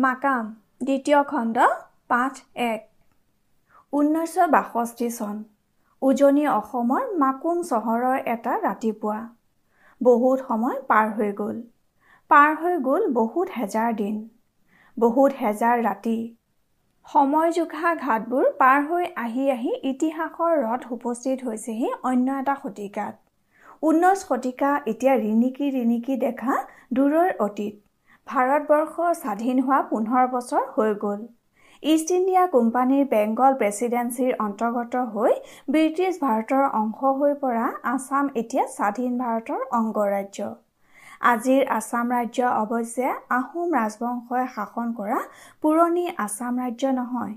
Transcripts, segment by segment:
মাকাম দ্বিতীয় খণ্ড পাঠ এক। ঊনৈছশ বাষষ্ঠি চন। উজনি অসমৰ মাকুম চহৰৰ এটা ৰাতিপুৱা। বহুত সময় পাৰ হৈ গ'ল। পাৰ হৈ গ'ল বহুত হেজাৰ দিন। বহুত হেজাৰ ৰাতি। সময় জোখা ঘাটবোৰ পাৰ হৈ আহি আহি ইতিহাসৰ ৰথ উপস্থিত হৈছেহি অন্য এটা শতিকাত। ঊনৈছ শতিকা এতিয়া ৰিণিকি ৰিণিকি দেখা দূৰৰ অতীত। ভাৰতবৰ্ষ স্বাধীন হোৱা পোন্ধৰ বছৰ হৈ গ'ল। ইষ্ট ইণ্ডিয়া কোম্পানীৰ বেংগল প্ৰেচিডেঞ্চিৰ অন্তৰ্গত হৈ ব্ৰিটিছ ভাৰতৰ অংশ হৈ পৰা আছাম এতিয়া স্বাধীন ভাৰতৰ অংগৰাজ্য। আজিৰ আছাম ৰাজ্য অৱশ্যে আহোম ৰাজবংশই শাসন কৰা পুৰণি আছাম ৰাজ্য নহয়।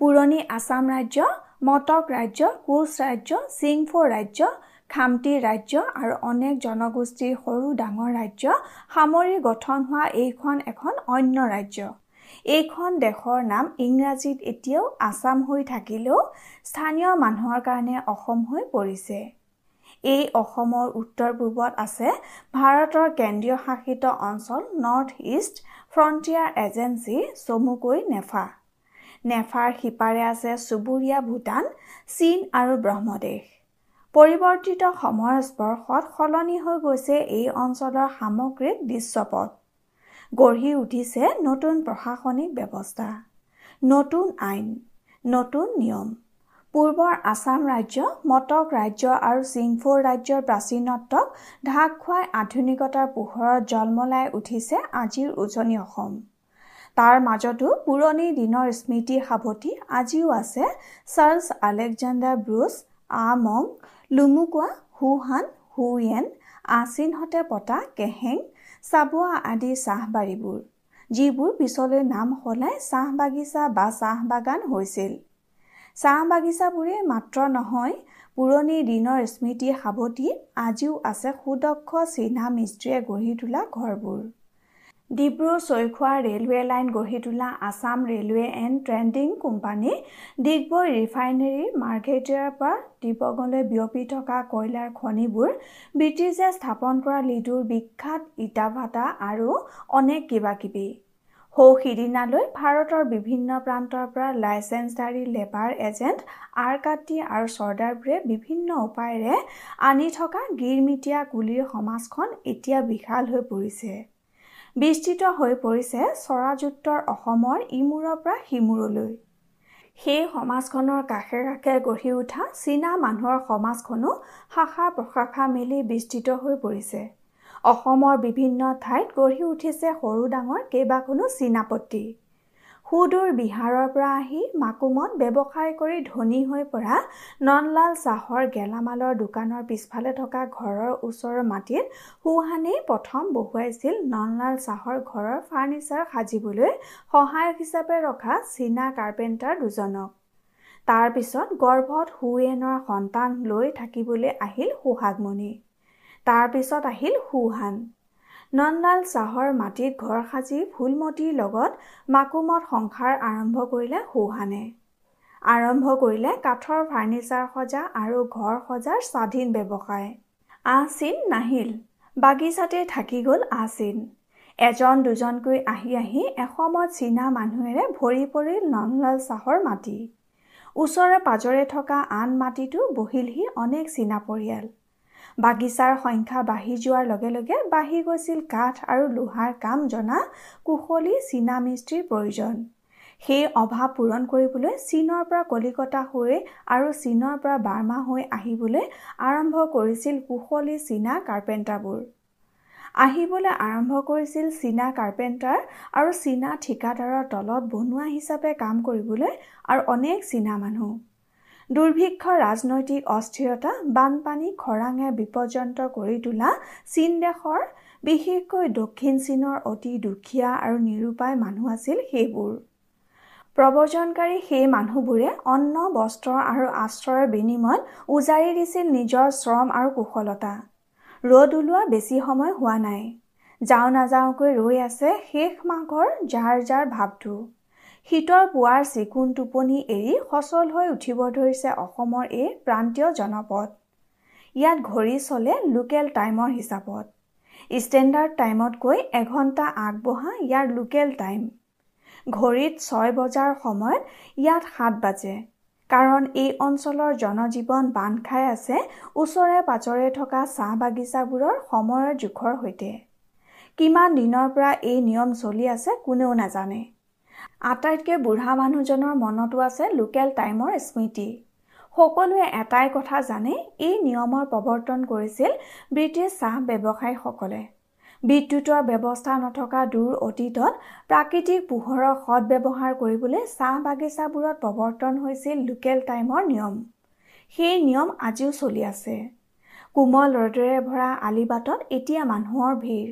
পুৰণি আছাম ৰাজ্য মটক ৰাজ্য কোচ ৰাজ্য চিংফো ৰাজ্য খামটি ৰাজ্য আৰু অনেক জনগোষ্ঠীৰ সৰু ডাঙৰ ৰাজ্য সামৰি গঠন হোৱা এইখন এখন অন্য ৰাজ্য। এইখন দেশৰ নাম ইংৰাজীত এতিয়াও আছাম হৈ থাকিলেও স্থানীয় মানুহৰ কাৰণে অসম হৈ পৰিছে। এই অসমৰ উত্তৰ পূবত আছে ভাৰতৰ কেন্দ্ৰীয় শাসিত অঞ্চল নৰ্থ ইষ্ট ফ্ৰণ্টিয়াৰ এজেঞ্চি চমুকৈ নেফা। নেফাৰ সিপাৰে আছে চুবুৰীয়া ভূটান চীন আৰু ব্ৰহ্মদেশ। পৰিৱৰ্তিত সময়ৰ স্পৰ্শত সলনি হৈ গৈছে এই অঞ্চলৰ সামগ্ৰিক দৃশ্যপট। গঢ়ি উঠিছে নতুন প্ৰশাসনিক ব্যৱস্থা নতুন আইন নতুন নিয়ম। পূৰ্বৰ আছাম ৰাজ্য মটক ৰাজ্য আৰু চিংফৌ ৰাজ্যৰ প্ৰাচীনত্বক ঢাক খুৱাই আধুনিকতাৰ পোহৰত জলমলাই উঠিছে আজিৰ উজনি অসম। তাৰ মাজতো পুৰণি দিনৰ স্মৃতি সাৱটি আজিও আছে চাৰ্লছ আলেকজেণ্ডাৰ ব্ৰুচ আ মং লুমুকুৱা হুহান হুয়েন আচিনহঁতে পতা কেহেং চাবুৱা আদি চাহ বাৰীবোৰ যিবোৰ পিছলৈ নাম সলাই চাহ বাগিচা বা চাহ বাগান হৈছিল। চাহ বাগিচাবোৰেই মাত্ৰ নহয় পুৰণি দিনৰ স্মৃতি সাৱটি আজিও আছে সুদক্ষ চীনা মিস্ত্ৰীয়ে গঢ়ি তোলা ঘৰবোৰ। ডিব্ৰু চৈখোৱা ৰেলৱে লাইন গঢ়ি তোলা Assam railway and trading company Digboi refinery মাৰ্ঘেটিয়াৰ পৰা ডিব্ৰুগড়লৈ বিয়পি থকা কয়লাৰ খনিবোৰ ব্ৰিটিছে স্থাপন কৰা লিডুৰ বিখ্যাত ইটা ভাটা আৰু অনেক কিবা কিবি সৌ সিদিনালৈ ভাৰতৰ বিভিন্ন প্ৰান্তৰ পৰা লাইচেঞ্চধাৰী লেবাৰ এজেণ্ট আৰকাটি আৰু চৰ্দাৰবোৰে বিভিন্ন উপায়েৰে আনি থকা গিৰমিটীয়া কুলিৰ সমাজখন এতিয়া বিশাল হৈ পৰিছে। বিস্তৃত হৈ পৰিছে চৰাজোত্তৰ অসমৰ ইমূৰৰ পৰা সিমূৰলৈ। সেই সমাজখনৰ কাষে কাষে গঢ়ি উঠা চীনা মানুহৰ সমাজখনো শাখা প্ৰশাখা মেলি বিস্তৃত হৈ পৰিছে। অসমৰ বিভিন্ন ঠাইত গঢ়ি উঠিছে সৰু ডাঙৰ কেইবাখনো চীনাপত্তি সুদূৰ বিহাৰৰ পৰা আহি মাকুমত ব্যৱসায় কৰি ধনী হৈ পৰা ননলাল চাহৰ গেলামালৰ দোকানৰ পিছফালে থকা ঘৰৰ ওচৰৰ মাটিত সুহানেই প্ৰথম বহুৱাইছিল ননলাল চাহৰ ঘৰৰ ফাৰ্ণিচাৰ সাজিবলৈ সহায়ক হিচাপে ৰখা চীনা কাৰ্পেণ্টাৰ দুজনক। তাৰ পিছত গৰ্ভত হুৱেনৰ সন্তান লৈ থাকিবলৈ আহিল সুহাগমণি। তাৰ পিছত আহিল সুহান। নন্দাল চাহৰ মাটিত ঘৰ সাজি ফুলমতীৰ লগত মাকুমত সংসাৰ আৰম্ভ কৰিলে সৌহানে। আৰম্ভ কৰিলে কাঠৰ ফাৰ্ণিচাৰ সজা আৰু ঘৰ সজাৰ স্বাধীন ব্যৱসায়। আচিন নাহিল। বাগিচাতে থাকি গ'ল আচিন এজন দুজনকৈ আহি আহি এসময়ত চীনা মানুহেৰে ভৰি পৰিল ননলাল চাহৰ মাটি। ওচৰে পাজৰে থকা আন মাটিতো বহিলহি অনেক চীনা পৰিয়াল। বাগিচাৰ সংখ্যা বাঢ়ি যোৱাৰ লগে লগে বাঢ়ি গৈছিল কাঠ আৰু লোহাৰ কাম জনা কুশলী চীনা মিস্ত্ৰীৰ প্ৰয়োজন। সেই অভাৱ পূৰণ কৰিবলৈ চীনৰ পৰা কলিকতা হৈ আৰু চীনৰ পৰা বাৰ্মা হৈ আহিবলৈ আৰম্ভ কৰিছিল কুশলী চীনা কাৰ্পেণ্টাৰবোৰ। আহিবলৈ আৰম্ভ কৰিছিল চীনা কাৰ্পেণ্টাৰ আৰু চীনা ঠিকাদাৰৰ তলত বনোৱা হিচাপে কাম কৰিবলৈ আৰু অনেক চীনা মানুহ। দুৰ্ভিক্ষ ৰাজনৈতিক অস্থিৰতা বানপানী খৰাঙে বিপৰ্যন্ত কৰি তোলা চীন দেশৰ বিশেষকৈ দক্ষিণ চীনৰ অতি দুখীয়া আৰু নিৰুপায় মানুহ আছিল সেইবোৰ। প্ৰব্ৰজনকাৰী সেই মানুহবোৰে অন্ন বস্ত্ৰ আৰু আশ্ৰয়ৰ বিনিময়ত উজাৰি দিছিল নিজৰ শ্ৰম আৰু কুশলতা। ৰ'দ ওলোৱা বেছি সময় হোৱা নাই। যাওঁ নাযাওঁকৈ ৰৈ আছে শেষ মাঘৰ যাৰ যাৰ ভাৱটো। শীতৰ পুৱাৰ চিকুণ টোপনি এৰি সচল হৈ উঠিব ধৰিছে অসমৰ এই প্ৰান্তীয় জনপদ। ইয়াত ঘড়ী চলে লোকেল টাইমৰ হিচাপত। ষ্টেণ্ডাৰ্ড টাইমতকৈ এঘণ্টা আগবঢ়া ইয়াৰ লোকেল টাইম। ঘড়ীত ছয় বজাৰ সময়ত ইয়াত সাত বাজে। কাৰণ এই অঞ্চলৰ জনজীৱন বান্ধ খাই আছে ওচৰে পাজৰে থকা চাহ বাগিচাবোৰৰ সময়ৰ জোখৰ সৈতে। কিমান দিনৰ পৰা এই নিয়ম চলি আছে কোনেও নাজানে। আটাইতকৈ বুঢ়া মানুহজনৰ মনতো আছে লোকেল টাইমৰ স্মৃতি। সকলোৱে এটাই কথা জানে এই নিয়মৰ প্ৰৱৰ্তন কৰিছিল ব্ৰিটিছ চাহ ব্যৱসায়ীসকলে। বিদ্যুতৰ ব্যৱস্থা নথকা দূৰ অতীতত প্ৰাকৃতিক পোহৰৰ সদব্যৱহাৰ কৰিবলৈ চাহ বাগিচাবোৰত প্ৰৱৰ্তন হৈছিল লোকেল টাইমৰ নিয়ম। সেই নিয়ম আজিও চলি আছে। কোমল ৰ'দেৰে ভৰা আলিবাটত এতিয়া মানুহৰ ভিৰ।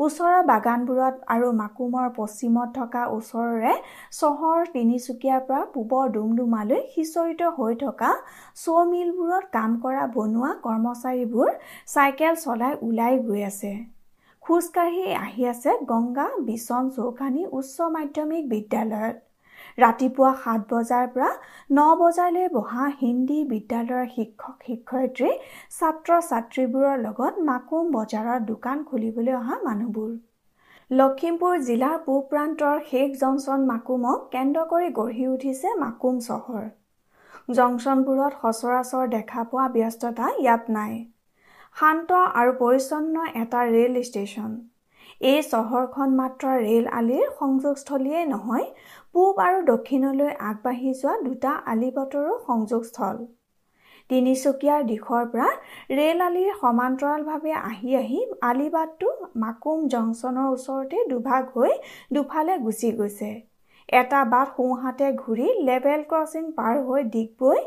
ওচৰৰ বাগানবোৰত আৰু মাকুমৰ পশ্চিমত থকা ওচৰৰে চহৰ তিনিচুকীয়াৰ পৰা পূবৰ ডুমডুমালৈ সিঁচৰিত হৈ থকা চ' মিলবোৰত কাম কৰা বনোৱা কৰ্মচাৰীবোৰ চাইকেল চলাই ওলাই গৈ আছে। খোজকাঢ়ি আহি আছে গংগা বিচন চৌখানী উচ্চ মাধ্যমিক বিদ্যালয়ত। ৰাতিপুৱা সাত বজাৰ পৰা ন বজালৈ বহা হিন্দী বিদ্যালয়ৰ শিক্ষক শিক্ষয়িত্ৰী ছাত্ৰ ছাত্ৰীবোৰৰ লগত মাকুম বজাৰৰ দোকান খুলিবলৈ অহা মানুহবোৰ। লখিমপুৰ জিলাৰ পূব প্ৰান্তৰ শেষ জংচন মাকুমক কেন্দ্ৰ কৰি গঢ়ি উঠিছে মাকুম চহৰ। জংচনবোৰত সচৰাচৰ দেখা পোৱা ব্যস্ততা ইয়াত নাই। শান্ত আৰু পৰিচ্ছন্ন এটা ৰেল ষ্টেচন। এই চহৰখন মাত্ৰ ৰেল আলিৰ সংযোগস্থলীয়েই নহয় পূব আৰু দক্ষিণলৈ আগবাঢ়ি যোৱা দুটা আলিপথৰো সংযোগস্থল। তিনিচুকীয়াৰ দিশৰ পৰা ৰেল আলিৰ সমান্তৰালভাৱে আহি আহি আলিবাটটো মাকুম জংচনৰ ওচৰতে দুভাগ হৈ দুফালে গুচি গৈছে। এটা বাট সোঁহাতে ঘূৰি লেভেল ক্ৰছিং পাৰ হৈ ডিগবৈ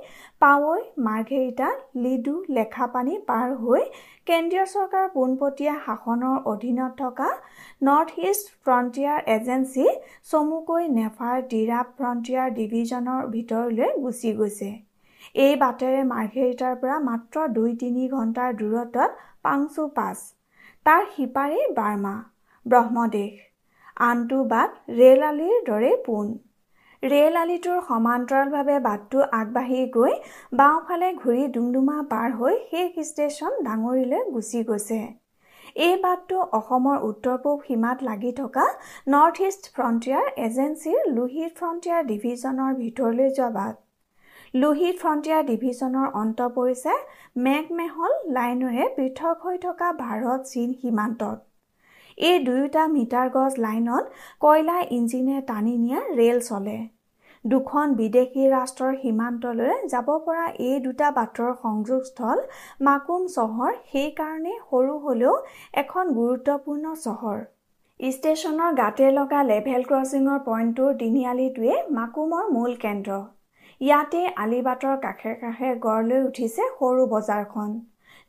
পাৱৈ মাৰ্ঘেৰিটা লিডু লেখাপানী পাৰ হৈ কেন্দ্ৰীয় চৰকাৰৰ পোনপটীয়া শাসনৰ অধীনত থকা নৰ্থ ইষ্ট ফ্ৰণ্টিয়াৰ এজেঞ্চি চমুকৈ নেফাৰ ডিৰাপ ফ্ৰণ্টিয়াৰ ডিভিজনৰ ভিতৰলৈ গুচি গৈছে। এই বাটেৰে মাৰ্ঘেৰিটাৰ পৰা মাত্ৰ দুই তিনি ঘণ্টাৰ দূৰত্বত পাংচু পাছ তাৰ সিপাৰেই বাৰ্মা ব্ৰহ্মদেশ। আনটো বাট ৰেল আলিৰ দৰে পোন। ৰেল আলিটোৰ সমান্তৰালভাৱে বাটটো আগবাঢ়ি গৈ বাওঁফালে ঘূৰি ডুমডুমা পাৰ হৈ শেষ ষ্টেচন ডাঙৰিলৈ গুচি গৈছে। এই বাটটো অসমৰ উত্তৰ পূব সীমাত লাগি থকা নৰ্থ ইষ্ট ফ্ৰণ্টিয়াৰ এজেঞ্চিৰ লোহিত ফ্ৰণ্টিয়াৰ ডিভিজনৰ ভিতৰলৈ যোৱা বাট। লোহিত ফ্ৰণ্টিয়াৰ ডিভিজনৰ অন্ত পৰিছে মেঘমেহল লাইনেৰে পৃথক হৈ থকা ভাৰত চীন সীমান্তত। এই দুয়োটা মিটাৰ গজ লাইনত কয়লা ইঞ্জিনে টানি নিয়া ৰেল চলে। দুখন বিদেশী ৰাষ্ট্ৰৰ সীমান্তলৈ যাব পৰা এই দুটা বাটৰ সংযোগস্থল মাকুম চহৰ সেইকাৰণে সৰু হ'লেও এখন গুৰুত্বপূৰ্ণ চহৰ। ষ্টেচনৰ গাতে লগা লেভেল ক্ৰছিঙৰ পইণ্টটোৰ তিনিআলিটোৱে মাকুমৰ মূল কেন্দ্ৰ। ইয়াতে আলিবাটৰ কাষে কাষে গঢ় লৈ উঠিছে সৰু বজাৰখন।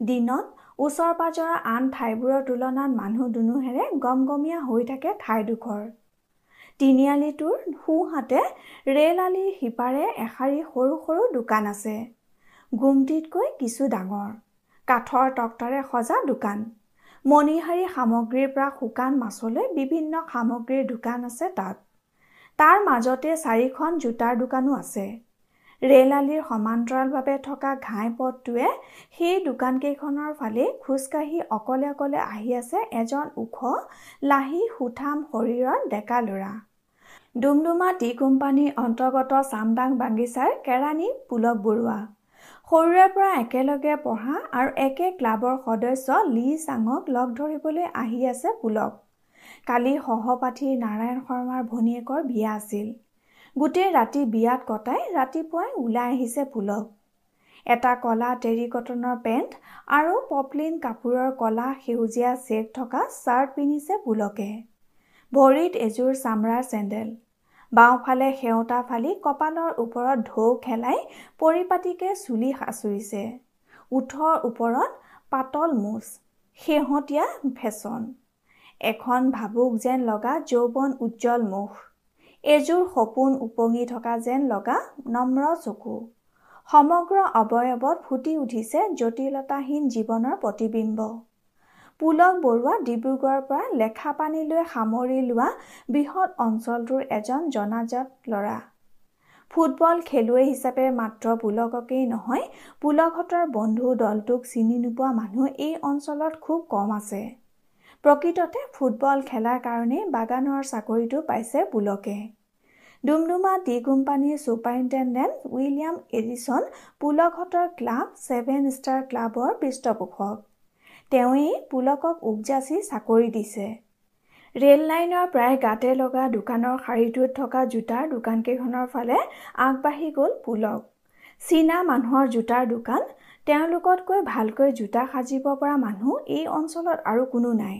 দিনত ওচৰ পাজৰৰ আন ঠাইবোৰৰ তুলনাত মানুহ দুনুহেৰে গমগমীয়া হৈ থাকে ঠাইডোখৰ। তিনিআলিটোৰ সোঁহাতে ৰেল আলিৰ সিপাৰে এশাৰী সৰু সৰু দোকান আছে। গুমটিতকৈ কিছু ডাঙৰ। কাঠৰ তক্তাৰে সজা দোকান। মণিহাৰী সামগ্ৰীৰ পৰা শুকান মাছলৈ বিভিন্ন সামগ্ৰীৰ দোকান আছে তাত। তাৰ মাজতে চাৰিখন জোতাৰ দোকানো আছে। ৰেল আলিৰ সমান্তৰালভাৱে থকা ঘাই পথটোৱে সেই দোকানকেইখনৰ ফালে খোজকাঢ়ি অকলে অকলে আহি আছে এজন ওখ লাহি সুঠাম শৰীৰৰ ডেকা ল'ৰা। ডুমডুমা টি কোম্পানীৰ অন্তৰ্গত চামদাং বাগিচাৰ কেৰাণী পুলক বৰুৱা। সৰুৰে পৰা একেলগে পঢ়া আৰু একে ক্লাবৰ সদস্য লি চাঙক লগ ধৰিবলৈ আহি আছে পুলক। কালি সহপাঠী নাৰায়ণ শৰ্মাৰ ভনীয়েকৰ বিয়া আছিল। গোটেই ৰাতি বিয়াত কটাই ৰাতিপুৱাই ওলাই আহিছে পুলক এটা কলা টেৰিকটনৰ পেণ্ট আৰু পপলিন কাপোৰৰ কলা সেউজীয়া চেক থকা শ্বাৰ্ট পিন্ধিছে পুলকে ভৰিত এযোৰ চামৰাৰ চেণ্ডেল। বাওঁফালে সেওঁতা ফালি কপালৰ ওপৰত ঢৌ খেলাই পৰিপাটিকে চুলি সাঁচুৰিছে। ওঠৰ ওপৰত পাতল মুচ শেহতীয়া ফেশ্বন। এখন ভাবুক যেন লগা যৌৱন উজ্জ্বল মুখ। এযোৰ সপোন উপঙি থকা যেন লগা নম্ৰ চকু। সমগ্ৰ অৱয়ৱত ফুটি উঠিছে জটিলতাহীন জীৱনৰ প্ৰতিবিম্ব। পুলক বৰুৱা ডিব্ৰুগড়ৰ পৰা লেখা পানীলৈ সামৰি লোৱা বৃহৎ অঞ্চলটোৰ এজন জনাজাত ল'ৰা। ফুটবল খেলুৱৈ হিচাপে মাত্ৰ পুলককেই নহয় পুলকহঁতৰ বন্ধু দলটোক চিনি নোপোৱা মানুহ এই অঞ্চলত খুব কম আছে। প্ৰকৃততে ফুটবল খেলাৰ কাৰণেই বাগানৰ চাকৰিটো পাইছে পুলকে। ডুমডুমা টি কোম্পানীৰ ছুপাৰিণ্টেণ্ডেণ্ট উইলিয়াম এডিছন পুলকহঁতৰ ক্লাব ছেভেন ষ্টাৰ ক্লাবৰ পৃষ্ঠপোষক। তেওঁৱেই পুলকক উপজাচি চাকৰি দিছে। ৰেল লাইনৰ প্ৰায় গাতে লগা দোকানৰ শাৰীটোত থকা জোতাৰ দোকানকেইখনৰ ফালে আগবাঢ়ি গ'ল পুলক। চীনা মানুহৰ জোতাৰ দোকান তেওঁলোকতকৈ ভালকৈ জোতা সাজিব পৰা মানুহ এই অঞ্চলত আৰু কোনো নাই।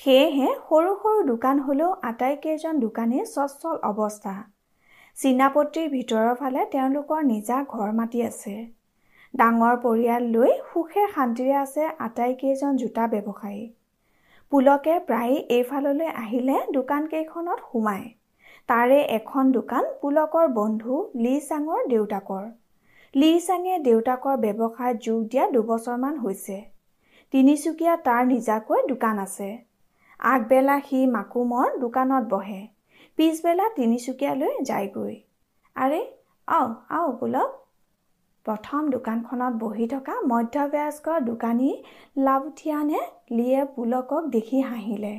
সেয়েহে সৰু সৰু দোকান হ'লেও আটাইকেইজন দোকানী স্বচ্ছল অৱস্থা। চীনাপত্ৰীৰ ভিতৰৰ ফালে তেওঁলোকৰ নিজা ঘৰ মাটি আছে। ডাঙৰ পৰিয়াল লৈ সুখে শান্তিৰে আছে আটাইকেইজন জোতা ব্যৱসায়ী। পুলকে প্ৰায়ে এইফাললৈ আহিলে দোকানকেইখনত সোমায়। তাৰে এখন দোকান পুলকৰ বন্ধু লি চাঙৰ দেউতাকৰ। লি চাঙে দেউতাকৰ ব্যৱসায়ত যোগ দিয়া দুবছৰমান হৈছে। তিনিচুকীয়া তাৰ নিজাকৈ দোকান আছে। আগবেলা সি মাকুমৰ দোকানত বহে। পিছবেলা তিনিচুকীয়ালৈ যায়গৈ। আৰে আও আও পুলক প্ৰথম দোকানখনত বহি থকা মধ্যবয়স্ক দোকানী লাভুঠিয়ানে লিয়ে পুলকক দেখি হাঁহিলে।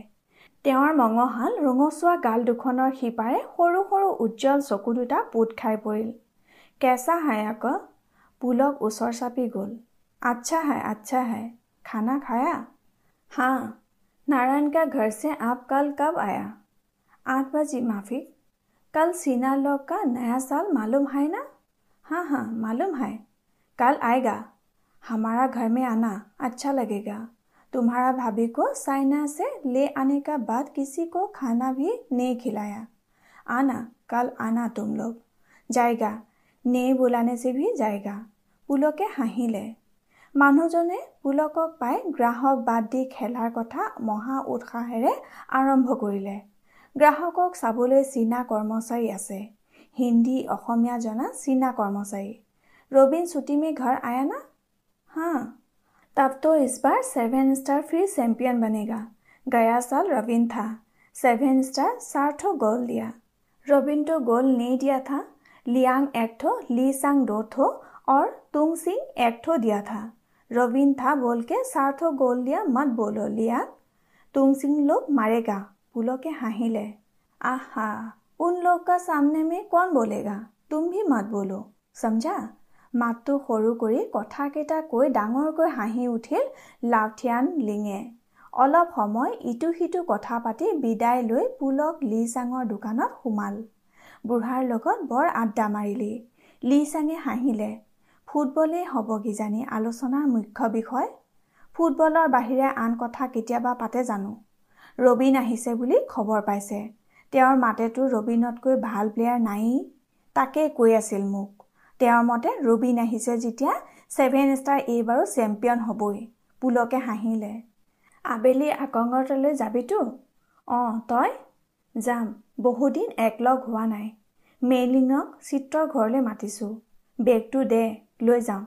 তেওঁৰ মঙহাল ৰঙচুৱা গাল দুখনৰ সিপাৰে সৰু সৰু উজ্জ্বল চকু দুটা পোত খাই পৰিল। कैसा है आक पुलक ऊसर चापी गोल। अच्छा है अच्छा है। खाना खाया? हाँ। नारायण का घर से आप कल कब आया? आठ बजे माफ़ी। कल सीना लॉक का नया साल मालूम है ना? हाँ हाँ मालूम है। कल आएगा। हमारा घर में आना अच्छा लगेगा। तुम्हारा भाभी को साइना से ले आने का बाद किसी को खाना भी नहीं खिलाया। आना, कल आना तुम लोग। जाएगा। नहीं बुलाने से भी जाएगा পুলকে হাঁহিলে মানুহজনে পুলকক পাই গ্ৰাহক বাদ দি খেলাৰ কথা মহা উৎসাহেৰে আৰম্ভ কৰিলে গ্ৰাহকক চাবলৈ চীনা কৰ্মচাৰী আছে হিন্দী অসমীয়া জনা চীনা কৰ্মচাৰী ৰবীন ছুটি মে ঘৰ আয়া না हाँ तब तो इस बार सेवन स्टार फिर चैंपियन बनेगा गया साल रविन था सेवन स्टार चार ठो गोल दिया रविन तो गोल नहीं दिया था लियांग एक ठो ली सांग दो ठो और तुंग सिंह एक ठो दिया था रविन था बोल के चार ठो गोल दिया मत बोलो लियांग तुंग सिंह लोग मारेगा पुलके हाहिले आहा उन लोग का सामने में कौन बोलेगा तुम भी मत बोलो समझा মাতটো সৰু কৰি কথাকেইটা কৈ ডাঙৰকৈ হাঁহি উঠিল লাউঠিয়ান লিঙে অলপ সময় ইটো সিটো কথা পাতি বিদায় লৈ পুলক লি চাঙৰ দোকানত সোমাল বুঢ়াৰ লগত বৰ আড্ডা মাৰিলি। লি চাঙে হাঁহিলে। ফুটবলেই হ'ব কিজানি আলোচনাৰ মুখ্য বিষয়? ফুটবলৰ বাহিৰে আন কথা কেতিয়াবা পাতে জানো? ৰবীন আহিছে বুলি খবৰ পাইছে। তেওঁৰ মাতেতো ৰবীনতকৈ ভাল প্লেয়াৰ নায়েই। তাকে কৈ আছিল মোক। তেওঁৰ মতে ৰবীন আহিছে যেতিয়া ছেভেন ষ্টাৰ এইবাৰো চেম্পিয়ন হ'বই। পুলকে হাঁহিলে। আবেলি আকংগৰতালৈ যাবিতো? অঁ তই? যাম বহুদিন একলগ হোৱা নাই। মেইলিঙক চিত্ৰৰ ঘৰলৈ মাতিছোঁ। বেগটো দে লৈ যাওঁ।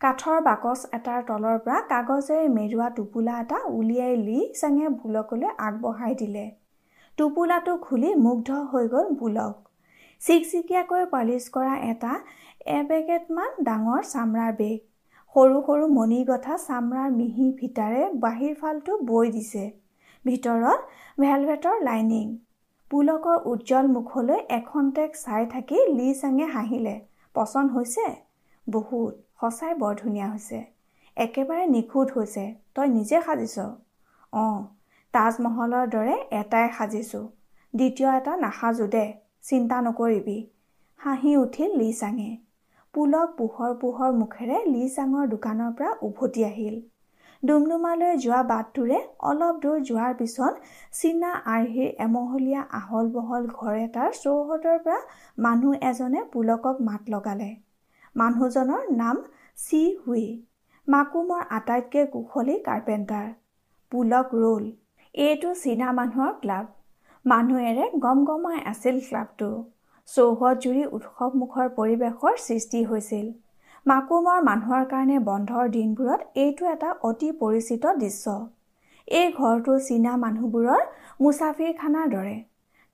কাঠৰ বাকচ এটাৰ তলৰ পৰা কাগজেৰে মেৰুৱা টোপোলা এটা উলিয়াই লি চাঙে ভুলকলৈ আগবঢ়াই দিলে। টোপোলাটো খুলি মুগ্ধ হৈ গ'ল ভুলক। চিকচিকীয়াকৈ পালিচ কৰা এটা এবেগেটমান ডাঙৰ চামৰাৰ বেগ। সৰু সৰু মণি গঠা চামৰাৰ মিহি ফিটাৰে বাহিৰ ফালটো বৈ দিছে। ভিতৰত ভেলভেটৰ লাইনিং। পুলকৰ উজ্জ্বল মুখলৈ এখন্তেক চাই থাকি লি চাঙে হাঁহিলে পচন্দ হৈছে? বহুত সঁচাই বৰ ধুনীয়া হৈছে। একেবাৰে নিখুঁত হৈছে। তই নিজে সাজিছ? অঁ তাজমহলৰ দৰে এটাই সাজিছোঁ। দ্বিতীয় এটা নাসাজো দে চিন্তা নকৰিবি। হাঁহি উঠিল লি চাঙে। পুলক পোহৰ পোহৰ মুখেৰে লি চাঙৰ দোকানৰ পৰা উভতি আহিল। ডুমডুমালৈ যোৱা বাটটোৰে অলপ দূৰ যোৱাৰ পিছত চীনা আৰ্হিৰ এমহলীয়া আহল বহল ঘৰ এটাৰ চৌহদৰ পৰা মানুহ এজনে পুলকক মাত লগালে। মানুহজনৰ নাম চি হুই। মাকুমৰ আটাইতকৈ কুশলী কাৰ্পেণ্টাৰ। পুলক ৰোল। এইটো চীনা মানুহৰ ক্লাব। মানুহেৰে গম গমাই আছিল ক্লাবটো। চৌহদ জুৰি উৎসৱমুখৰ পৰিৱেশৰ সৃষ্টি হৈছিল। মাকুমৰ মানুহৰ কাৰণে বন্ধৰ দিনবোৰত এইটো এটা অতি পৰিচিত দৃশ্য। এই ঘৰটো চীনা মানুহবোৰৰ মুছাফিৰখানাৰ দৰে।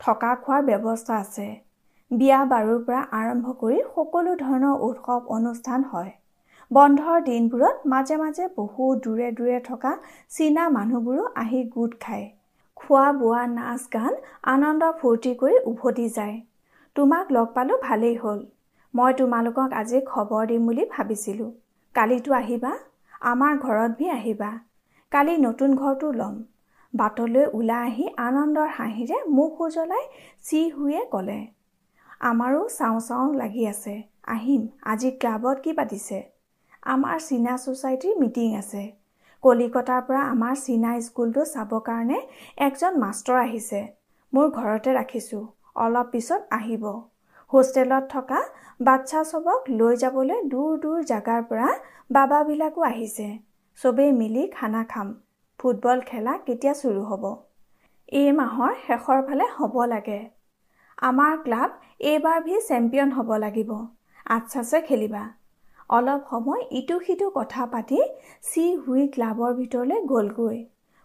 থকা খোৱাৰ ব্যৱস্থা আছে। বিয়া বাৰুৰ পৰা আৰম্ভ কৰি সকলো ধৰণৰ উৎসৱ অনুষ্ঠান হয়। বন্ধৰ দিনবোৰত মাজে মাজে বহু দূৰে দূৰে থকা চীনা মানুহবোৰো আহি গোট খায়। খোৱা বোৱা নাচ গান আনন্দ ফূৰ্তি কৰি উভতি যায়। তোমাক লগ পালোঁ ভালেই হ'ল। মই তোমালোকক আজি খবৰ দিম বুলি ভাবিছিলোঁ। কালিতো আহিবা আমাৰ ঘৰত ভি আহিবা। কালি নতুন ঘৰটো ল'ম। বাটলৈ ওলাই আহি আনন্দৰ হাঁহিৰে মুখ উজ্বলাই চি হুৱে ক'লে আমাৰো চাওঁ চাওঁ লাগি আছে। আহিম আজি ক্লাবত কি পাতিছে? আমাৰ চীনা ছ'চাইটিৰ মিটিং আছে। কলিকতাৰ পৰা আমাৰ চীনা স্কুলটো চাবৰ কাৰণে একজন মাষ্টৰ আহিছে। মোৰ ঘৰতে ৰাখিছোঁ। অলপ পিছত আহিব। হোষ্টেলত থকা বাচ্ছা চবক লৈ যাবলৈ দূৰ দূৰ জেগাৰ পৰা বাবাবিলাকো আহিছে। চবেই মিলি খানা খাম। ফুটবল খেলা কেতিয়া চুৰু হ'ব? এই মাহৰ শেষৰ ফালে হ'ব লাগে। আমাৰ ক্লাব এইবাৰ ভি চেম্পিয়ন হ'ব লাগিব। আচ্ছাছে খেলিবা। অলপ সময় ইটো সিটো কথা পাতি চি হুই ক্লাবৰ ভিতৰলৈ গ'লগৈ।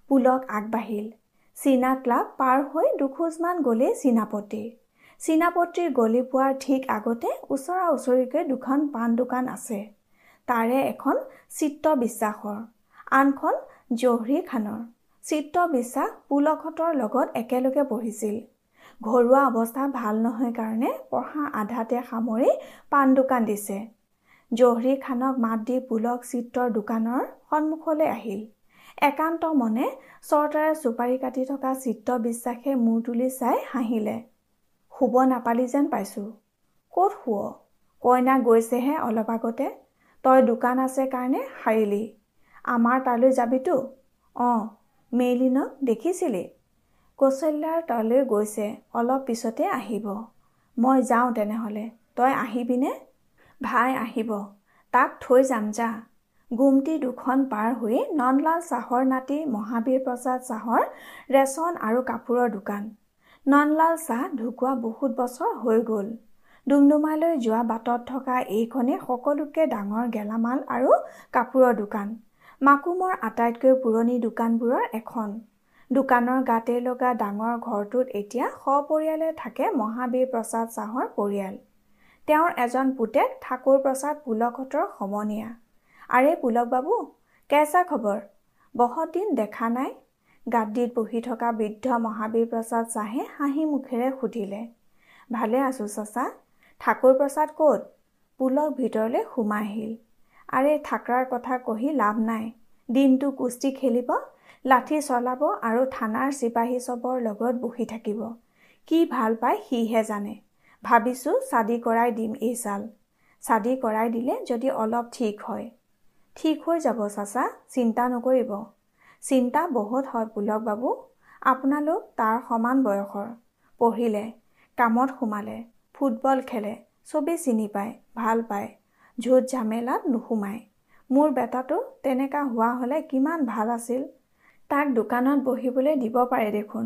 পুলক আগবাঢ়িল। চীনা ক্লাব পাৰ হৈ দুখোজমান গ'লেই চীনাপতি। চীনাপতিৰ গলি পোৱাৰ ঠিক আগতে ওচৰা ওচৰিকৈ দুখন পাণ দোকান আছে। তাৰে এখন চিত্ত বিশ্বাসৰ আনখন জহৰী খানৰ। চিত্ত বিশ্বাস পুলকহঁতৰ লগত একেলগে পঢ়িছিল ঘৰুৱা অৱস্থা ভাল নহয় কাৰণে পঢ়া আধাতে সামৰি পাণ দোকান দিছে। জহৰী খানক মাত দি পুলক চিত্ৰৰ দোকানৰ সন্মুখলৈ আহিল। একান্ত মনে চৰ্তাৰে চুপাৰি কাটি থকা চিত্ৰ বিশ্বাসে মূৰ তুলি চাই হাঁহিলে। শুব নাপালি যেন পাইছোঁ। ক'ত শুৱ? কইনা গৈছেহে অলপ আগতে। তই দোকান আছে কাৰণে সাৰিলি আমাৰ তালৈ যাবিতো? অঁ মেইলিনক দেখিছিলি? কৌশল্যাৰ তালৈ গৈছে অলপ পিছতে আহিব। মই যাওঁ তেনেহ'লে। তই আহিবিনে? ভাই আহিব। তাক থৈ যাম যা। গুমটি দুখন পাৰ হৈ নন্দলাল চাহৰ নাতি মহাবীৰ প্ৰসাদ চাহৰ ৰেচন আৰু কাপোৰৰ দোকান। নন্দলাল চাহ ঢুকুৱা বহুত বছৰ হৈ গ'ল। ডুমডুমালৈ যোৱা বাটত থকা এইখনেই সকলোতকৈ ডাঙৰ গেলামাল আৰু কাপোৰৰ দোকান। মাকুমৰ আটাইতকৈ পুৰণি দোকানবোৰৰ এখন। দোকানৰ গাতে লগা ডাঙৰ ঘৰটোত এতিয়া সপৰিয়ালে থাকে মহাবীৰ প্ৰসাদ চাহৰ পৰিয়াল। তেওঁৰ এজন পুতেক ঠাকুৰ প্ৰসাদ পুলকহঁতৰ সমনীয়া। আৰে পুলক বাবু কেঁচা খবৰ? বহুত দিন দেখা নাই? গাদ্দিত বহি থকা বৃদ্ধ মহাবীৰ প্ৰসাদ চাহে হাঁহি মুখেৰে সুধিলে ভালে আছোঁ চাচা ঠাকুৰ প্ৰসাদ ক'ত? পুলক ভিতৰলৈ সোমাই আহিল। আৰে থাকৰাৰ কথা কহি লাভ নাই। দিনটো কুস্তি খেলিব লাঠি চলাব আৰু থানাৰ চিপাহী চবৰ লগত বহি থাকিব। কি ভাল পায় সিহে জানে। ভাবিছোঁ চাদি কৰাই দিম এই ছাল চাদি কৰাই দিলে যদি অলপ ঠিক হয়। ঠিক হৈ যাব চাচা চিন্তা নকৰিব। চিন্তা বহুত হয় পুলক বাবু। আপোনালোক তাৰ সমান বয়সৰ। পঢ়িলে কামত সোমালে ফুটবল খেলে চবেই চিনি পায় ভাল পায়। ঝোট ঝামেলাত নোসোমায়। মোৰ বেটাটো তেনেকুৱা হোৱা হ'লে কিমান ভাল আছিল। তাক দোকানত বহিবলৈ দিব পাৰে দেখোন।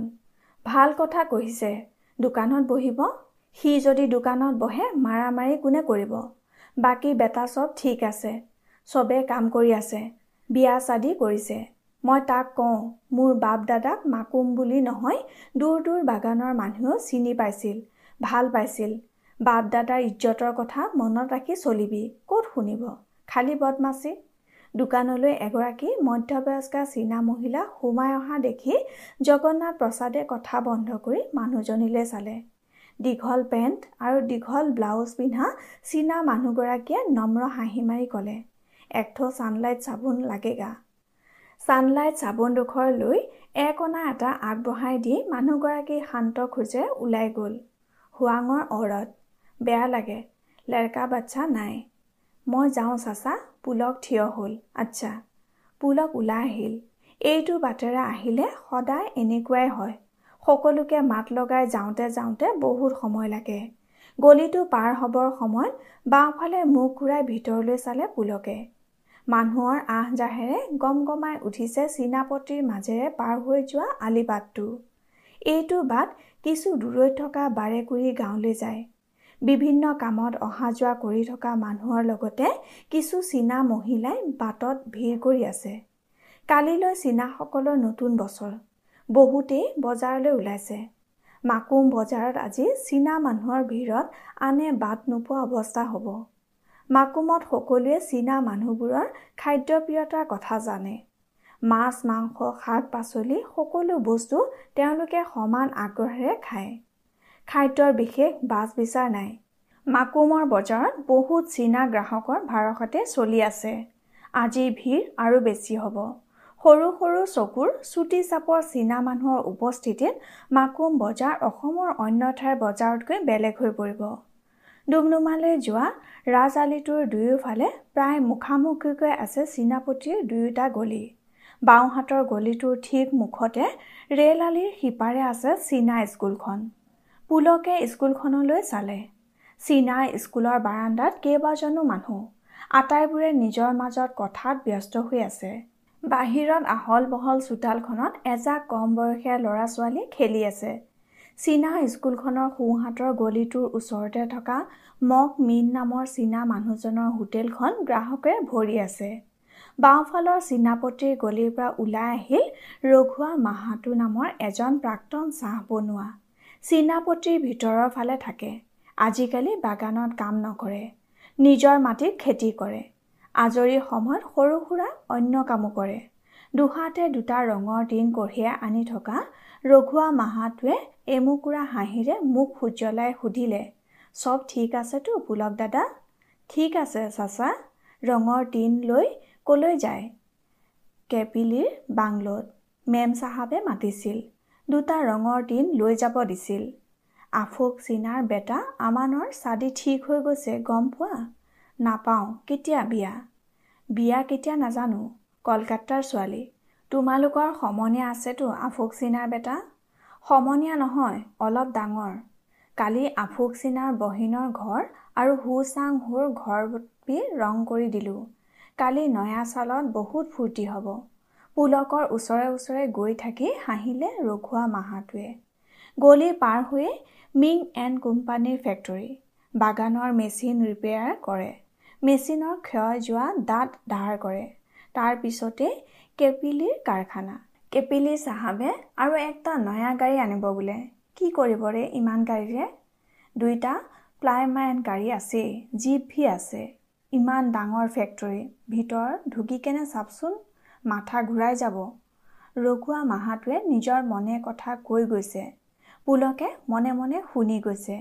ভাল কথা কৈছে দোকানত বহিব? সি যদি দোকানত বহে মাৰামাৰি কোনে কৰিব? বাকী বেটা চব ঠিক আছে। চবে কাম কৰি আছে। বিয়া চাদি কৰিছে। মই তাক কওঁ মোৰ বাপ দাদাক মাকুম বুলি নহয় দূৰ দূৰ বাগানৰ মানুহেও চিনি পাইছিল ভাল পাইছিল। বাপ দাদাৰ ইজ্জতৰ কথা মনত ৰাখি চলিবি ক'ত শুনিব? খালী বদমাচি? দোকানলৈ এগৰাকী মধ্যবয়স্কা চীনা মহিলা সোমাই অহা দেখি জগন্নাথ প্ৰসাদে কথা বন্ধ কৰি মানুহজনীলৈ চালে। দীঘল পেণ্ট আৰু দীঘল ব্লাউজ পিন্ধা চীনা মানুহগৰাকীয়ে নম্ৰ হাঁহি মাৰি ক'লে একঠো ছানলাইট চাবোন লাগেগা। ছানলাইট চাবোনডোখৰ লৈ এক অনা এটা আগবঢ়াই দি মানুহগৰাকী শান্ত খোজে ওলাই গ'ল। হোৱাঙৰ অৰত বেয়া লাগে লেৰকা বাচ্ছা নাই। মই যাওঁ চাচা পুলক থিয় হ'ল। আচ্ছা পুলক ওলাই আহিল। এইটো বাটেৰে আহিলে সদায় এনেকুৱাই হয়। সকলোকে মাত লগাই যাওঁতে যাওঁতে বহুত সময় লাগে। গলিটো পাৰ হ'বৰ সময়ত বাওঁফালে মুখ ঘূৰাই ভিতৰলৈ চালে পুলকে। মানুহৰ আহ জাহেৰে গম গমাই উঠিছে চীনাপতিৰ মাজেৰে পাৰ হৈ যোৱা আলিবাটটো। এইটো বাট কিছু দূৰৈত থকা বাৰেকুৰি গাঁৱলৈ যায়। বিভিন্ন কামত অহা যোৱা কৰি থকা মানুহৰ লগতে কিছু চীনা মহিলাই বাটত ভিৰ কৰি আছে। কালিলৈ চীনাসকলৰ নতুন বছৰ। বহুতেই বজাৰলৈ ওলাইছে। মাকুম বজাৰত আজি চীনা মানুহৰ ভিৰত আনে বাট নোপোৱা অৱস্থা হ'ব। মাকুমত সকলোৱে চীনা মানুহবোৰৰ খাদ্যপ্ৰিয়তাৰ কথা জানে। মাছ মাংস শাক পাচলি সকলো বস্তু তেওঁলোকে সমান আগ্ৰহেৰে খায়। খাদ্যৰ বিশেষ বাছ বিচাৰ নাই। মাকুমৰ বজাৰত বহুত চীনা গ্ৰাহকৰ ভাৰসতে চলি আছে। আজি ভিৰ আৰু বেছি হ'ব। সৰু সৰু চকুৰ চুটি চাপৰ চীনা মানুহৰ উপস্থিতিত মাকুম বজাৰ অসমৰ অন্য ঠাইৰ বজাৰতকৈ বেলেগ হৈ পৰিব। ডুমডুমালৈ যোৱা ৰাজ আলিটোৰ দুয়োফালে প্ৰায় মুখামুখিকৈ আছে চীনাপতিৰ দুয়োটা গলি। বাওঁহাতৰ গলিটোৰ ঠিক মুখতে ৰেল আলিৰ সিপাৰে আছে চীনা স্কুলখন। পুলকে স্কুলখনলৈ চালে। চীনা স্কুলৰ বাৰাণ্ডাত কেইবাজনো মানুহ। আটাইবোৰে নিজৰ মাজত কথাত ব্যস্ত হৈ আছে। বাহিৰত আহল বহল চোতালখনত এজাক কম বয়সীয়া ল'ৰা ছোৱালী খেলি আছে। চীনা স্কুলখনৰ সোঁহাতৰ গলিটোৰ ওচৰতে থকা মক মিন নামৰ চীনা মানুহজনৰ হোটেলখন গ্ৰাহকেৰে ভৰি আছে। বাওঁফালৰ চীনাপতিৰ গলিৰ পৰা ওলাই আহিল ৰঘুৱা মাহাতো নামৰ এজন প্ৰাক্তন চাহ বনোৱা। চীনাপতিৰ ভিতৰৰ ফালে থাকে। আজিকালি বাগানত কাম নকৰে। নিজৰ মাটিত খেতি কৰে। আজৰি সময়ত সৰু সুৰা অন্য কামো কৰে। দুহাতে দুটা ৰঙৰ টিন কঢ়িয়াই আনি থকা ৰঘুৱা মাহাতোৱে এমুকুৰা হাঁহিৰে মুখ সুজ্বলাই সুধিলে চব ঠিক আছেতো পুলক দাদা? ঠিক আছে চাচা ৰঙৰ টিন লৈ কলৈ যায়? কেপিলিৰ বাংলোত মেম চাহাবে মাতিছিল দুটা ৰঙৰ টিন লৈ যাব দিছিল। আফুক চীনাৰ বেটা আমানৰ চাদি ঠিক হৈ গৈছে গম পোৱা? নাপাওঁ কেতিয়া বিয়া? বিয়া কেতিয়া নাজানো কলকাতাৰ ছোৱালী। তোমালোকৰ সমনীয়া আছেতো আফুক চীনাৰ বেটা? সমনীয়া নহয় অলপ ডাঙৰ। কালি আফুক চীনাৰ বহিনৰ ঘৰ আৰু হু চাং হুৰ ঘৰ ৰং কৰি দিলোঁ। কালি নয়া চালত বহুত ফূৰ্তি হ'ব। পুলকৰ ওচৰে ওচৰে গৈ থাকি হাঁহিলে ৰঘুৱা মাহাটোৱে। গলি পাৰ হৈয়ে মিং এণ্ড কোম্পানীৰ ফেক্টৰী। বাগানৰ মেচিন ৰিপেয়াৰ কৰে। মেচিনৰ ক্ষয় যোৱা দাঁত ধাৰ কৰে। তাৰ পিছতে কেপিলিৰ কাৰখানা। কেপিলি চাহাবে আৰু একটা নয়া গাড়ী আনিব বোলে। কি কৰিব ৰে ইমান গাড়ীৰে? দুইটা প্লাইমাইন গাড়ী আছেই জীপ ভি আছে। ইমান ডাঙৰ ফেক্টৰী ভিতৰত ঢুকি কেনে চাবচোন মাথা ঘূৰাই যাব। ৰঘুৱা মাহাটোৱে নিজৰ মনে কথা কৈ গৈছে। পুলকে মনে মনে শুনি গৈছে।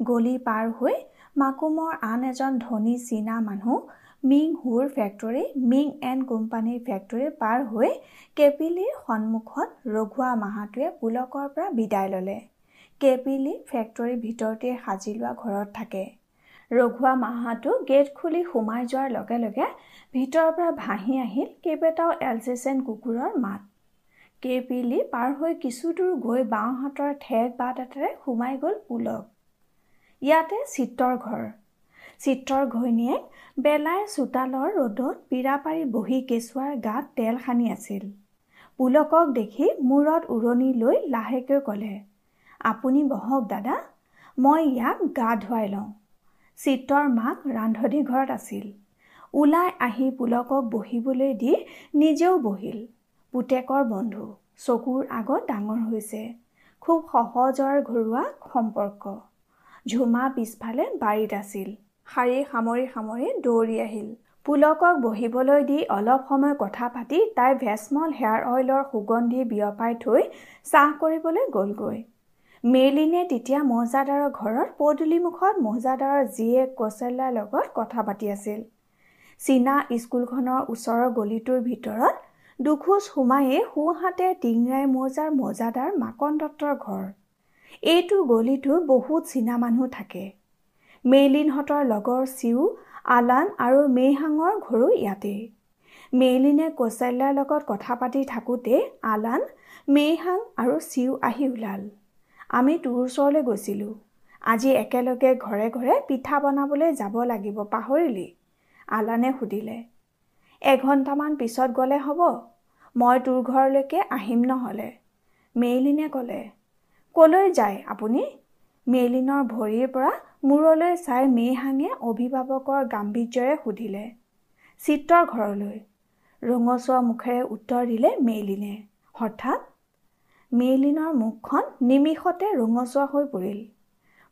গলি পাৰ হৈ মাকুমৰ আন এজন ধনী চীনা মানুহ মিং হুৰ ফেক্টৰী মিং এণ্ড কোম্পানীৰ ফেক্টৰী পাৰ হৈ কেপিলিৰ সন্মুখত ৰঘুৱা মাহাটোৱে পুলকৰ পৰা বিদায় ল'লে। কেপিলি ফেক্টৰীৰ ভিতৰতে সাজি লোৱা ঘৰত থাকে। ৰঘুৱা মাহাটো গেট খুলি সোমাই যোৱাৰ লগে লগে ভিতৰৰ পৰা ভাহি আহিল কেইবাটাও এলচিচেন কুকুৰৰ মাত। কেপিলি পাৰ হৈ কিছু দূৰ গৈ বাওঁহাতৰ ঠেক বাট এটাৰে সোমাই গ'ল পুলক। ইয়াতে চিত্ৰৰ ঘৰ। চিত্ৰৰ ঘৈণীয়েক বেলাই চোতালৰ ৰ'দত পীৰা পাৰি বহি কেঁচুৱাৰ গাত তেল সানি আছিল। পুলকক দেখি মূৰত উৰণি লৈ লাহেকৈ ক'লে আপুনি বহক দাদা মই ইয়াক গা ধুৱাই লওঁ। চিত্ৰৰ মাক ৰান্ধনি ঘৰত আছিল। ওলাই আহি পুলকক বহিবলৈ দি নিজেও বহিল। পুতেকৰ বন্ধু চকুৰ আগত ডাঙৰ হৈছে। খুব সহজৰ ঘৰুৱা সম্পৰ্ক। ঝুমা পিছফালে বাৰীত আছিল। শাৰী সামৰি সামৰি দৌৰি আহিল। পুলকক বহিবলৈ দি অলপ সময় কথা পাতি তাই ভেচমল হেয়াৰ অইলৰ সুগন্ধি বিয়পাই থৈ চাহ কৰিবলৈ গ'লগৈ। মেইলিনে তেতিয়া মৌজাদাৰৰ ঘৰত পদূলিমুখত মৌজাদাৰৰ জীয়েক কৌশল্যাৰ লগত কথা পাতি আছিল। চীনা স্কুলখনৰ ওচৰৰ গলিটোৰ ভিতৰত দুখোজ সোমায়েই সোঁহাতে টিংৰাই মৌজাৰ মৌজাদাৰ মাকন দত্তৰ ঘৰ। এইটো গলিটো বহুত চীনা মানুহ থাকে। মেইলিনহঁতৰ লগৰ চিউ আলান আৰু মেইহাঙৰ ঘৰো ইয়াতেই মেইলিনে কৌশল্যাৰ লগত কথা পাতি থাকোঁতে আলান মেইহাং আৰু চিউ আহি ওলাল। আমি তোৰ ওচৰলৈ গৈছিলোঁ। আজি একেলগে ঘৰে ঘৰে পিঠা বনাবলৈ যাব লাগিব পাহৰিলি? আলানে সুধিলে। এঘণ্টামান পিছত গ'লে হ'ব। মই তোৰ ঘৰলৈকে আহিম নহ'লে। মেইলিনে ক'লে ক'লৈ যায় আপুনি? মেইলিনৰ ভৰিৰ পৰা মূৰলৈ চাই মেইহাঙে অভিভাৱকৰ গাম্ভীৰ্যৰে সুধিলে চিত্ৰৰ ঘৰলৈ? ৰঙচুৱা মুখেৰে উত্তৰ দিলে মেইলিনে। হঠাৎ মেইলিনৰ মুখখন নিমিষতে ৰঙচুৱা হৈ পৰিল।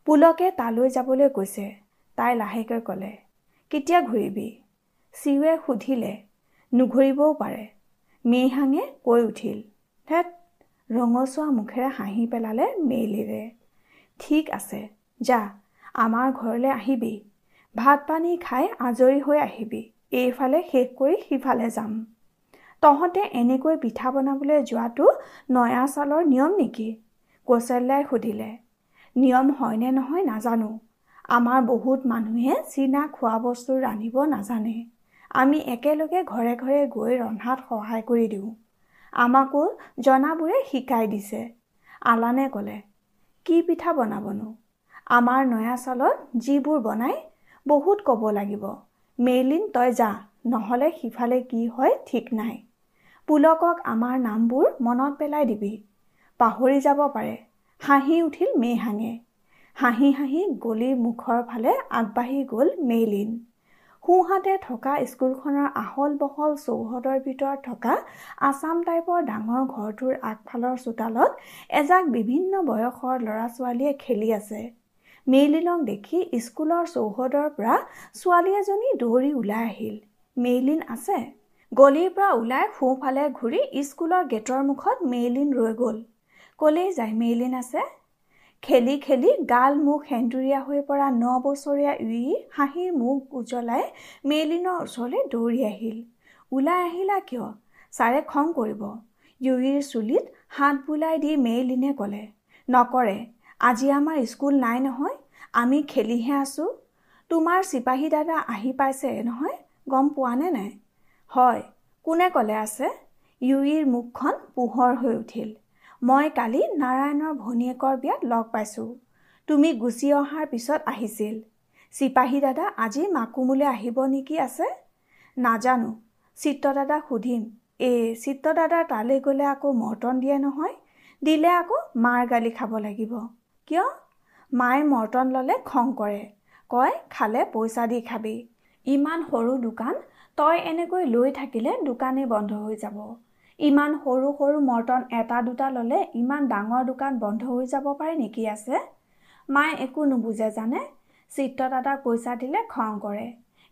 পুলকে তালৈ যাবলৈ কৈছে। তাই লাহেকৈ ক'লে কেতিয়া ঘূৰিবি? চিউৱে সুধিলে নুঘূৰিবও পাৰে। মেইহাঙে কৈ উঠিল হেত ৰঙচুৱা মুখেৰে হাঁহি পেলালে মেইলিৰে। ঠিক আছে যা আমাৰ ঘৰলৈ আহিবি। ভাত পানী খাই আজৰি হৈ আহিবি। এইফালে শেষ কৰি সিফালে যাম। তহঁতে এনেকৈ পিঠা বনাবলৈ যোৱাটো নয়া চালৰ নিয়ম নেকি? কৌশল্যাই সুধিলে। নিয়ম হয়নে নহয় নাজানো। আমাৰ বহুত মানুহে চীনা খোৱা বস্তু ৰান্ধিব নাজানে। আমি একেলগে ঘৰে ঘৰে গৈ ৰন্ধাত সহায় কৰি দিওঁ। আমাকো জনাবোৰে শিকাই দিছে। আলানে ক'লে কি পিঠা বনাবনো? আমাৰ নয়া চালত যিবোৰ বনাই বহুত ক'ব লাগিব। মেইলিন তই যা নহ'লে সিফালে কি হয় ঠিক নাই। পুলকক আমাৰ নামবোৰ মনত পেলাই দিবি। পাহৰি যাব পাৰে। হাঁহি উঠিল মেইহাঙে হাঁহি হাঁহি গলিৰ মুখৰ ফালে আগবাঢ়ি গ'ল মেইলিন। সোঁহাতে থকা স্কুলখনৰ আহল বহল চৌহদৰ ভিতৰত থকা আছাম টাইপৰ ডাঙৰ ঘৰটোৰ আগফালৰ চোতালত এজাক বিভিন্ন বয়সৰ ল'ৰা ছোৱালীয়ে খেলি আছে। মেইলিনক দেখি স্কুলৰ চৌহদৰ পৰা ছোৱালী এজনী দৌৰি ওলাই আহিল। মেইলিন আছে? গলিৰ পৰা ওলাই সোঁফালে ঘূৰি স্কুলৰ গেটৰ মুখত মেইলিন ৰৈ গ'ল। ক'লেই যায় মেইলিন আছে? খেলি খেলি গাল মুখ সেন্দুৰীয়া হৈ পৰা ন বছৰীয়া উই হাঁহিৰ মুখ উজ্বলাই মেইলিনৰ ওচৰলৈ দৌৰি আহিল। ওলাই আহিলা কিয়? ছাৰে খং কৰিব। ইউইৰ চুলিত হাত বোলাই দি মেইলিনে ক'লে নকৰে আজি আমাৰ স্কুল নাই নহয় আমি খেলিহে আছোঁ। তোমাৰ চিপাহী দাদা আহি পাইছে নহয়? গম পোৱানে নাই? হয় কোনে ক'লে আছে? ইউইৰ মুখখন পোহৰ হৈ উঠিল। মই কালি নাৰায়ণৰ ভনীয়েকৰ বিয়াত লগ পাইছোঁ। তুমি গুচি অহাৰ পিছত আহিছিল। চিপাহী দাদা আজি মাকুমোলৈ আহিব নেকি আছে? নাজানো। চিত্ৰ দাদাক সুধিম। এই চিত্ৰ দাদাৰ তালৈ গ'লে আকৌ মৰ্টন দিয়ে নহয়। দিলে আকৌ মাৰ গালি খাব লাগিব। কিয়? মায়ে মৰ্টন ল'লে খং কৰে। কয় খালে পইচা দি খাবি। ইমান সৰু দোকান তই এনেকৈ লৈ থাকিলে দোকানেই বন্ধ হৈ যাব। ইমান সৰু সৰু মৰ্টন এটা দুটা ল'লে ইমান ডাঙৰ দোকান বন্ধ হৈ যাব পাৰে নেকি আছে? মায়ে একো নুবুজে জানে? চিত্ৰ দাদাক পইচা দিলে খং কৰে।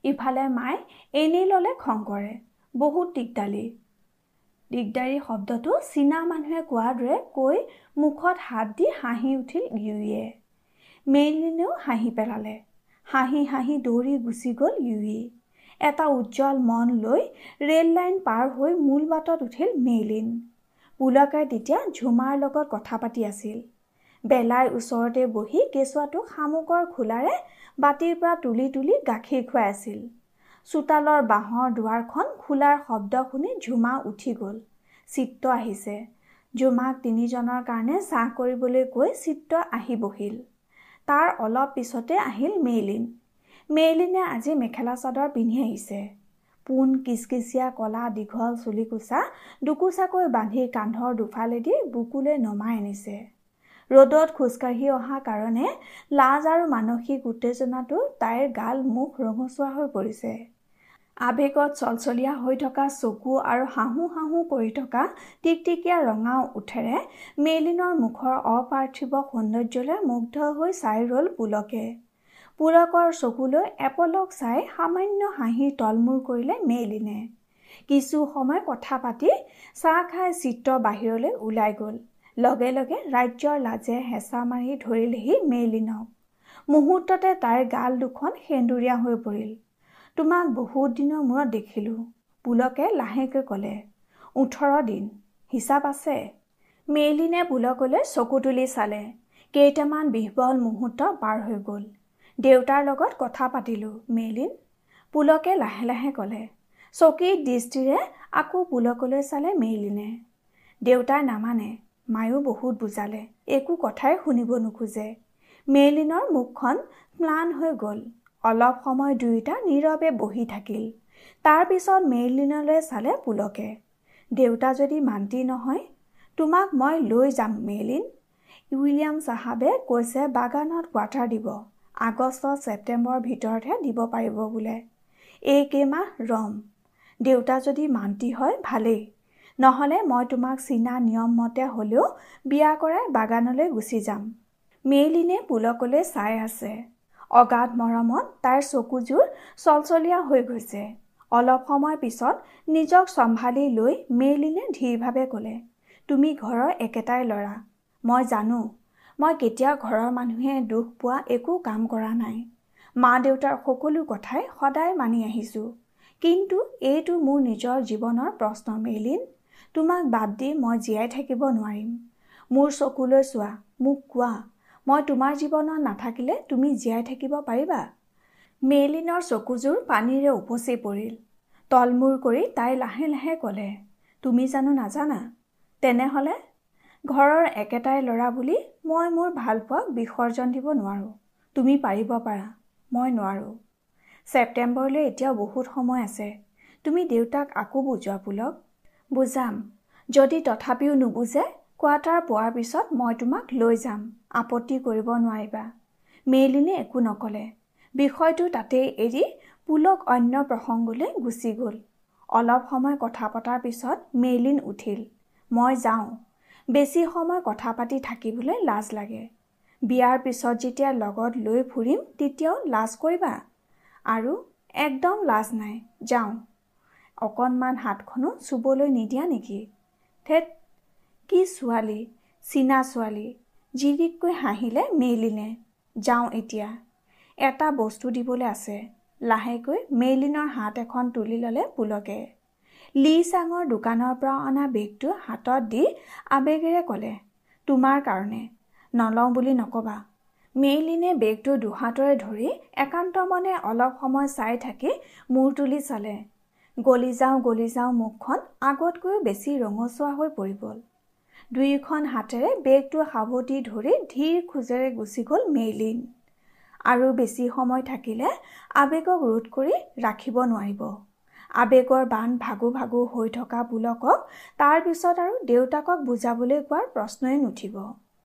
ইফালে মায়ে এনেই ল'লে খং কৰে। বহুত দিগদালি দিগদাৰী শব্দটো চীনা মানুহে কোৱাৰ দৰে কৈ মুখত হাত দি হাঁহি উঠিল ইউয়ে মেইলিনেও হাঁহি পেলালে। হাঁহি হাঁহি দৌৰি গুচি গ'ল ইউই। এটা উজ্জ্বল মন লৈ ৰেল লাইন পাৰ হৈ মূল বাটত উঠিল মেইলিন। পুলকে তেতিয়া ঝুমাৰ লগত কথা পাতি আছিল। বেলাই ওচৰতে বহি কেঁচুৱাটোক শামুকৰ খোলাৰে বাতিৰ পৰা তুলি তুলি গাখীৰ খুৱাই আছিল। চোতালৰ বাঁহৰ দুৱাৰখন খোলাৰ শব্দ শুনি ঝুমা উঠি গ'ল। চিত্ৰ আহিছে। ঝুমাক তিনিজনৰ কাৰণে চাহ কৰিবলৈ কৈ চিত্ৰ আহি বহিল। তাৰ অলপ পিছতে আহিল মেইলিন। মেইলিনে আজি মেখেলা চাদৰ পিন্ধি আহিছে। পোন কিচকিচীয়া কলা দীঘল চুলিকোচা দুকোচাকৈ বান্ধি কান্ধৰ দুফালেদি বুকুলৈ নমাই আনিছে। ৰ'দত খোজকাঢ়ি অহা কাৰণে লাজ আৰু মানসিক উত্তেজনাটো তাইৰ গাল মুখ ৰঙচুৱা হৈ পৰিছে। আৱেগত চলচলীয়া হৈ থকা চকু আৰু হাঁহো হাঁহো কৰি থকা টিকটিকীয়া ৰঙা উঠেৰে মেইলিনৰ মুখৰ অপাৰ্থিৱ সৌন্দৰ্যলৈ মুগ্ধ হৈ চাই ৰ'ল পুলকে। পুলকৰ চকুলৈ এপলক চাই সামান্য হাঁহি তলমূৰ কৰিলে মেইলিনে। কিছু সময় কথা পাতি চাহ খাই চিত্ৰ বাহিৰলৈ ওলাই গ'ল। লগে লগে ৰাজ্যৰ লাজে হেঁচা মাৰি ধৰিলেহি মেইলিনক। মুহূৰ্ততে তাইৰ গাল দুখন সেন্দুৰীয়া হৈ পৰিল। তোমাক বহুত দিনৰ মূৰত দেখিলোঁ পুলকে লাহেকৈ ক'লে। ওঠৰ দিন। হিচাপ আছে? মেইলিনে পুলকলৈ চকু তুলি চালে। কেইটামান বিহবল মুহূৰ্ত পাৰ হৈ গ'ল। দেউতাৰ লগত কথা পাতিলোঁ। মেইলিন পুলকে লাহে লাহে ক'লে চকীৰ দৃষ্টিৰে আকৌ পুলকলৈ চালে মেইলিনে দেউতাই নামানে। মায়েও বহুত বুজালে একো কথাই শুনিব নোখোজে। মেইলিনৰ মুখখন ম্লান হৈ গ'ল। অলপ সময় দুয়োটা নীৰৱে বহি থাকিল। তাৰপিছত মেইলিনলৈ চালে পুলকে দেউতা যদি মান্তি নহয় তোমাক মই লৈ যাম মেইলিন উইলিয়াম চাহাবে কৈছে বাগানত কোৱাৰ্টাৰ দিব। আগষ্ট ছেপ্টেম্বৰৰ ভিতৰতহে দিব পাৰিব বোলে। এইকেইমাহ ৰম। দেউতা যদি মান্তি হয় ভালেই। নহ'লে মই তোমাক চীনা নিয়ম মতে হ'লেও বিয়া কৰাই বাগানলৈ গুচি যাম। মেইলিনে পুলকলৈ চাই আছে। অগাধ মৰমত তাইৰ চকুযোৰ চলচলীয়া হৈ গৈছে। অলপ সময় পিছত নিজক চম্ভালি লৈ মেইলিনে ধীৰভাৱে ক'লে তুমি ঘৰৰ একেটাই ল'ৰা। মই জানো মই কেতিয়াও ঘৰৰ মানুহে দুখ পোৱা একো কাম কৰা নাই। মা দেউতাৰ সকলো কথাই সদায় মানি আহিছোঁ। কিন্তু এইটো মোৰ নিজৰ জীৱনৰ প্ৰশ্ন মেইলিন তোমাক বাদ দি মই জীয়াই থাকিব নোৱাৰিম। মোৰ চকুলৈ চোৱা মোক কোৱা মই তোমাৰ জীৱনত নাথাকিলে তুমি জীয়াই থাকিব পাৰিবা? মেইলিনৰ চকুযোৰ পানীৰে উপচি পৰিল। তলমূৰ কৰি তাই লাহে লাহে ক'লে তুমি জানো নাজানা? তেনেহ'লে ঘৰৰ একেটাই ল'ৰা বুলি মই মোৰ ভালপোৱাক বিসৰ্জন দিব নোৱাৰোঁ। তুমি পাৰিব পাৰা মই নোৱাৰোঁ। ছেপ্টেম্বৰলৈ এতিয়াও বহুত সময় আছে। তুমি দেউতাক আকৌ বুজোৱা পুলক? বুজাম। যদি তথাপিও নুবুজে কোৱাৰ্টাৰ পোৱাৰ পিছত মই তোমাক লৈ যাম আপত্তি কৰিব নোৱাৰিবা। মেইলিনে একো নক'লে। বিষয়টো তাতেই এৰি পুলক অন্য প্ৰসংগলৈ গুচি গ'ল। অলপ সময় কথা পতাৰ পিছত মেইলিন উঠিল মই যাওঁ। বেছি সময় কথা পাতি থাকিবলৈ লাজ লাগে। বিয়াৰ পিছত যেতিয়া লগত লৈ ফুৰিম তেতিয়াও লাজ কৰিবা? আৰু একদম লাজ নাই যাওঁ। অকণমান হাতখনো চুবলৈ নিদিয়া নেকি? থেত কি ছোৱালী চীনা ছোৱালী জিৰিককৈ হাঁহিলে মেইলিনে? যাওঁ এতিয়া। এটা বস্তু দিবলৈ আছে লাহেকৈ মেইলিনৰ হাত এখন তুলি ল'লে পুলকে। লি চাঙৰ দোকানৰ পৰা অনা বেগটো হাতত দি আবেগেৰে ক'লে তোমাৰ কাৰণে। নলওঁ বুলি নক'বা মেইলিনে বেগটো দুহাতৰে ধৰি একান্ত মনে অলপ সময় চাই থাকি মূৰ তুলি চালে। গলি যাওঁ গলি যাওঁ মুখখন আগতকৈও বেছি ৰঙচুৱা হৈ পৰি গ'ল। দুয়োখন হাতেৰে বেগটো সাৱটি ধৰি ধীৰ খোজেৰে গুচি গ'ল মেইলিন। আৰু বেছি সময় থাকিলে আবেগক ৰোধ কৰি ৰাখিব নোৱাৰিব। আবেগৰ বান ভাগু ভাগু হৈ থকা পুলকক তাৰ পিছত আৰু দেউতাকক বুজাবলৈ কোৱাৰ প্ৰশ্নই নুঠিব।